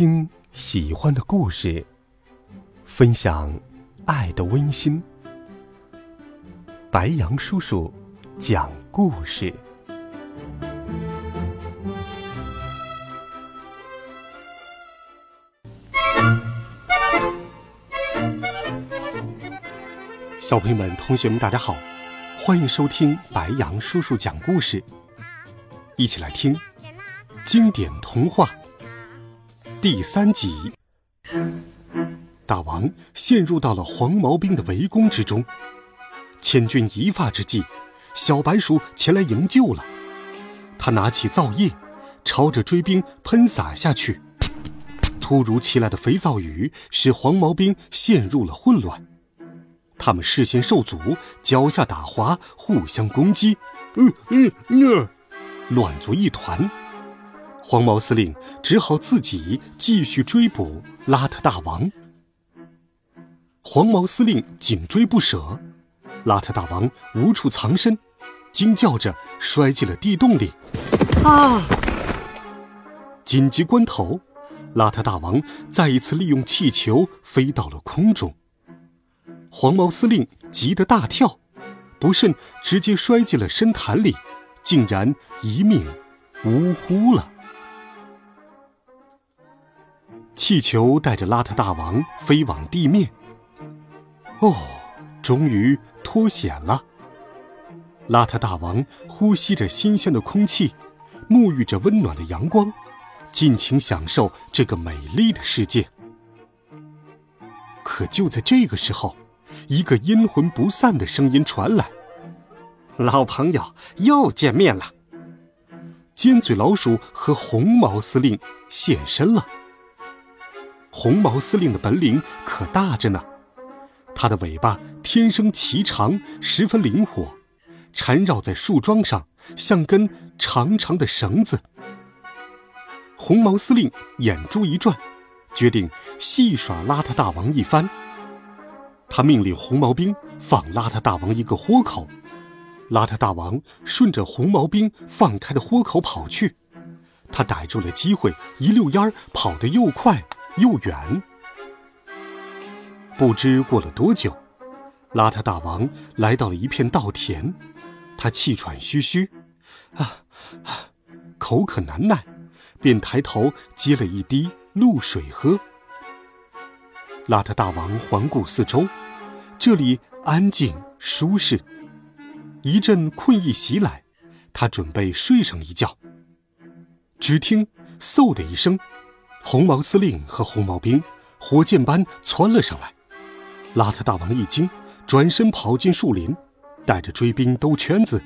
听喜欢的故事，分享爱的温馨。白杨叔叔讲故事。小朋友们、同学们，大家好，欢迎收听白杨叔叔讲故事，一起来听经典童话。第三集，大王陷入到了黄毛兵的围攻之中，千钧一发之际，小白鼠前来营救了。他拿起皂液，朝着追兵喷洒下去。突如其来的肥皂雨使黄毛兵陷入了混乱，他们视线受阻，脚下打滑，互相攻击，嗯嗯嗯，乱作一团。黄毛司令只好自己继续追捕拉特大王。黄毛司令紧追不舍，拉特大王无处藏身，惊叫着摔进了地洞里。啊！紧急关头，拉特大王再一次利用气球飞到了空中。黄毛司令急得大跳，不慎直接摔进了深潭里，竟然一命呜呼了。气球带着邋遢大王飞往地面。哦，终于脱险了！邋遢大王呼吸着新鲜的空气，沐浴着温暖的阳光，尽情享受这个美丽的世界。可就在这个时候，一个阴魂不散的声音传来：“老朋友，又见面了！”尖嘴老鼠和红毛司令现身了。红毛司令的本领可大着呢，他的尾巴天生奇长，十分灵活，缠绕在树桩上，像根长长的绳子。红毛司令眼珠一转，决定戏耍邋遢大王一番。他命令红毛兵放邋遢大王一个豁口，邋遢大王顺着红毛兵放开的豁口跑去，他逮住了机会，一溜烟儿跑得又快。又远，不知过了多久，邋遢大王来到了一片稻田，他气喘吁吁，啊，口渴难耐，便抬头接了一滴露水喝。邋遢大王环顾四周，这里安静舒适，一阵困意袭来，他准备睡上一觉。只听嗖的一声。红毛司令和红毛兵火箭般窜了上来，邋遢大王一惊，转身跑进树林，带着追兵兜圈子，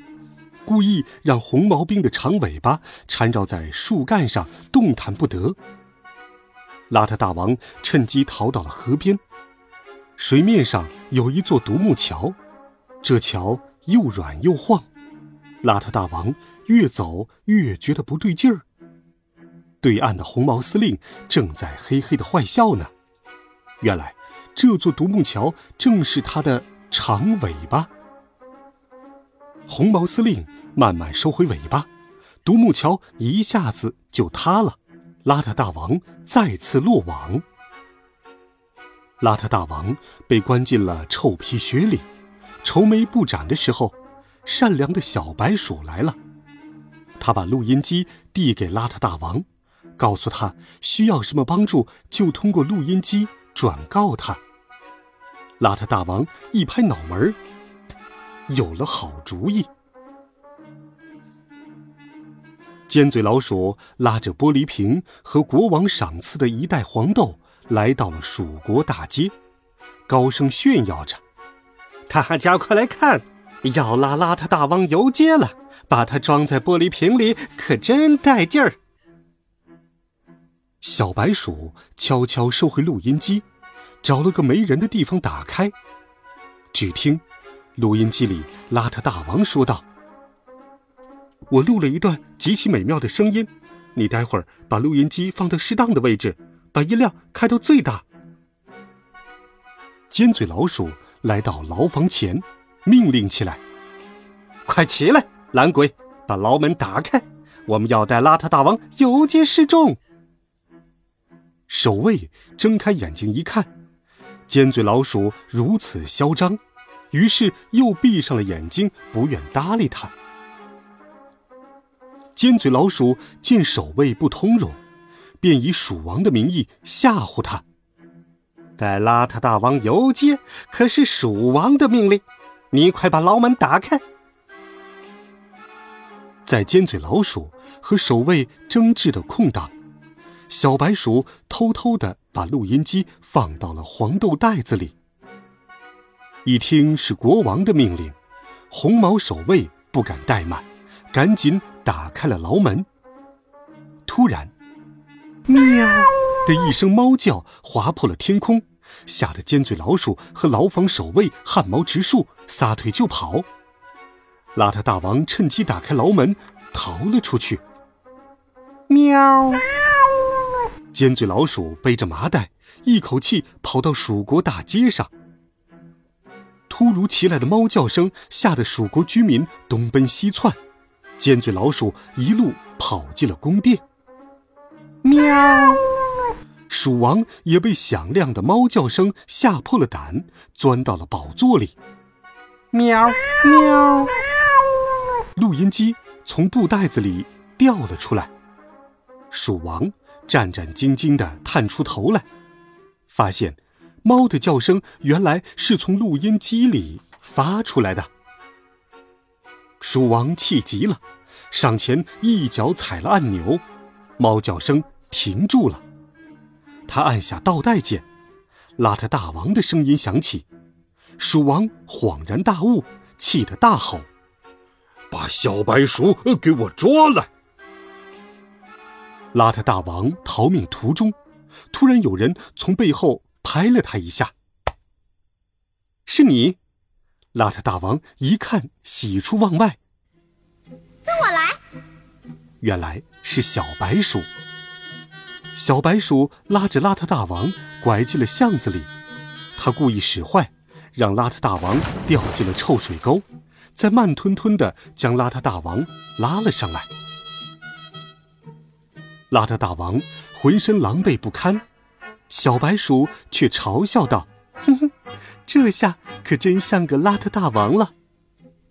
故意让红毛兵的长尾巴缠绕在树干上动弹不得。邋遢大王趁机逃到了河边，水面上有一座独木桥，这桥又软又晃，邋遢大王越走越觉得不对劲儿。对岸的红毛司令正在嘿嘿的坏笑呢。原来，这座独木桥正是他的长尾巴。红毛司令慢慢收回尾巴，独木桥一下子就塌了，邋遢大王再次落网。邋遢大王被关进了臭皮靴里，愁眉不展的时候，善良的小白鼠来了，他把录音机递给邋遢大王。告诉他需要什么帮助，就通过录音机转告他。邋遢大王一拍脑门儿有了好主意。尖嘴老鼠拉着玻璃瓶和国王赏赐的一袋黄豆，来到了蜀国大街，高声炫耀着：“大家快来看，要拉邋遢大王游街了！把它装在玻璃瓶里，可真带劲儿！”小白鼠悄悄收回录音机，找了个没人的地方打开。只听录音机里邋遢大王说道：“我录了一段极其美妙的声音，你待会儿把录音机放到适当的位置，把音量开到最大。”尖嘴老鼠来到牢房前，命令起来：“快起来，懒鬼，把牢门打开！我们要带邋遢大王游街示众。”守卫睁开眼睛一看，尖嘴老鼠如此嚣张，于是又闭上了眼睛，不愿搭理他。尖嘴老鼠见守卫不通融，便以鼠王的名义吓唬他：“带邋遢大王游街，可是鼠王的命令，你快把牢门打开。”在尖嘴老鼠和守卫争执的空档，小白鼠偷偷的把录音机放到了黄豆袋子里。一听是国王的命令，红毛守卫不敢怠慢，赶紧打开了牢门。突然，喵的一声猫叫划破了天空，吓得尖嘴老鼠和牢房守卫汗毛直竖，撒腿就跑。邋遢大王趁机打开牢门，逃了出去。喵！尖嘴老鼠背着麻袋，一口气跑到蜀国大街上。突如其来的猫叫声吓得蜀国居民东奔西窜，尖嘴老鼠一路跑进了宫殿。喵！鼠王也被响亮的猫叫声吓破了胆，钻到了宝座里。喵喵！录音机从布袋子里掉了出来，鼠王战战兢兢地探出头来，发现猫的叫声原来是从录音机里发出来的。鼠王气急了，上前一脚踩了按钮，猫叫声停住了。他按下倒带键，邋遢大王的声音响起，鼠王恍然大悟，气得大吼。把小白鼠给我抓来！邋遢大王逃命途中，突然有人从背后拍了他一下。是你！邋遢大王一看，喜出望外。跟我来！原来是小白鼠。小白鼠拉着邋遢大王拐进了巷子里，他故意使坏，让邋遢大王掉进了臭水沟。再慢吞吞地将邋遢大王拉了上来。邋遢大王浑身狼狈不堪，小白鼠却嘲笑道：“哼哼，这下可真像个邋遢大王了。”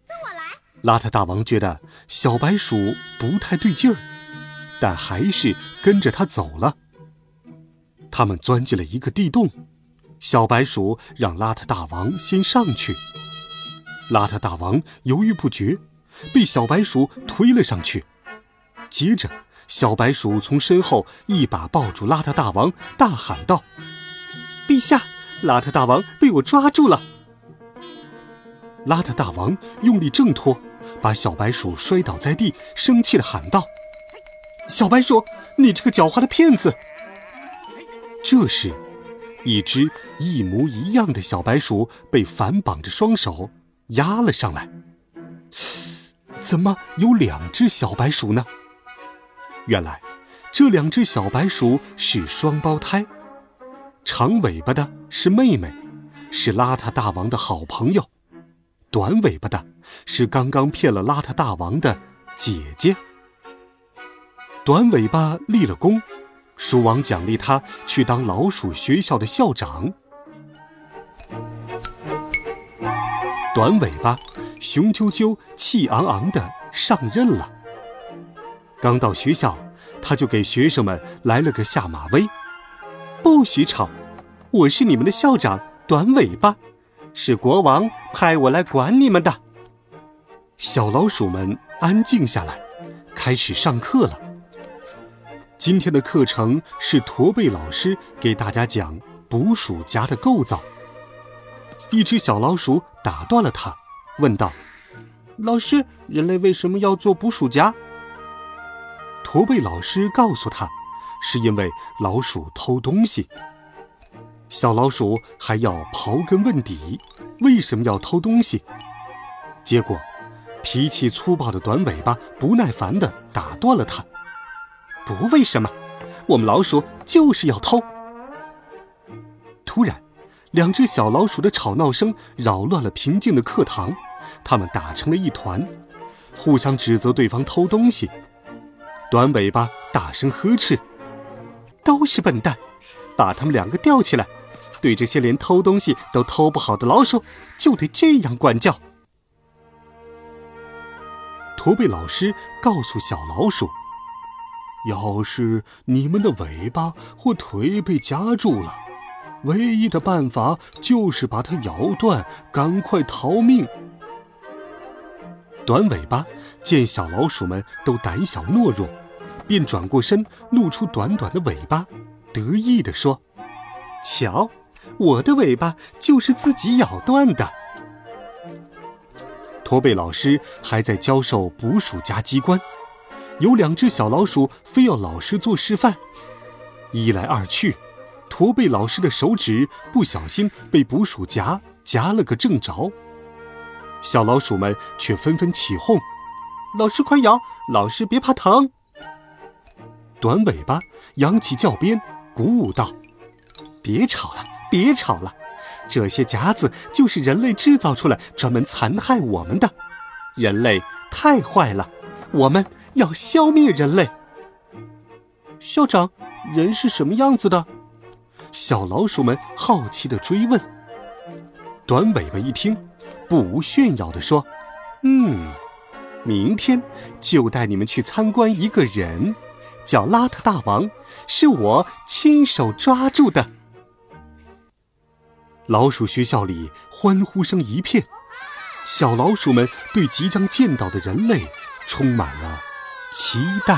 跟我来。邋遢大王觉得小白鼠不太对劲儿，但还是跟着他走了。他们钻进了一个地洞，小白鼠让邋遢大王先上去。邋遢大王犹豫不决，被小白鼠推了上去。接着，小白鼠从身后一把抱住邋遢大王，大喊道：“陛下，邋遢大王被我抓住了！”邋遢大王用力挣脱，把小白鼠摔倒在地，生气地喊道：“小白鼠，你这个狡猾的骗子！”这时，一只一模一样的小白鼠被反绑着双手。压了上来，怎么有两只小白鼠呢？原来，这两只小白鼠是双胞胎，长尾巴的是妹妹，是邋遢大王的好朋友；短尾巴的是刚刚骗了邋遢大王的姐姐。短尾巴立了功，鼠王奖励他去当老鼠学校的校长。短尾巴，雄赳赳、气昂昂的上任了。刚到学校，他就给学生们来了个下马威：“不许吵！我是你们的校长，短尾巴，是国王派我来管你们的。”小老鼠们安静下来，开始上课了。今天的课程是驼背老师给大家讲捕鼠夹的构造。一只小老鼠打断了他，问道：“老师，人类为什么要做捕鼠夹？”驼背老师告诉他：“是因为老鼠偷东西。”小老鼠还要刨根问底，为什么要偷东西？结果，脾气粗暴的短尾巴不耐烦地打断了他：“不为什么，我们老鼠就是要偷。”突然。两只小老鼠的吵闹声扰乱了平静的课堂，他们打成了一团，互相指责对方偷东西。短尾巴大声呵斥：“都是笨蛋，把他们两个吊起来。对这些连偷东西都偷不好的老鼠，就得这样管教。驼背老师告诉小老鼠：“要是你们的尾巴或腿被夹住了，唯一的办法就是把它咬断，赶快逃命。”短尾巴见小老鼠们都胆小懦弱，便转过身，露出短短的尾巴，得意地说：“瞧，我的尾巴就是自己咬断的。”驼背老师还在教授捕鼠夹机关，有两只小老鼠非要老师做示范，一来二去，驼背老师的手指不小心被捕鼠夹夹了个正着。小老鼠们却纷纷起哄：“老师快咬，老师别怕疼。”短尾巴扬起教鞭，鼓舞道：“别吵了，别吵了，这些夹子就是人类制造出来，专门残害我们的。人类太坏了，我们要消灭人类。”校长，人是什么样子的？小老鼠们好奇地追问。短尾巴一听。不无炫耀地说：“嗯，明天就带你们去参观一个人，叫邋遢大王，是我亲手抓住的。”老鼠学校里欢呼声一片，小老鼠们对即将见到的人类充满了期待。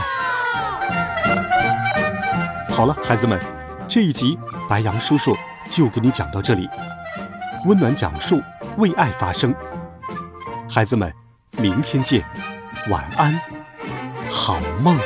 好了，孩子们，这一集白杨叔叔就给你讲到这里，温暖讲述。为爱发声，孩子们，明天见，晚安，好梦。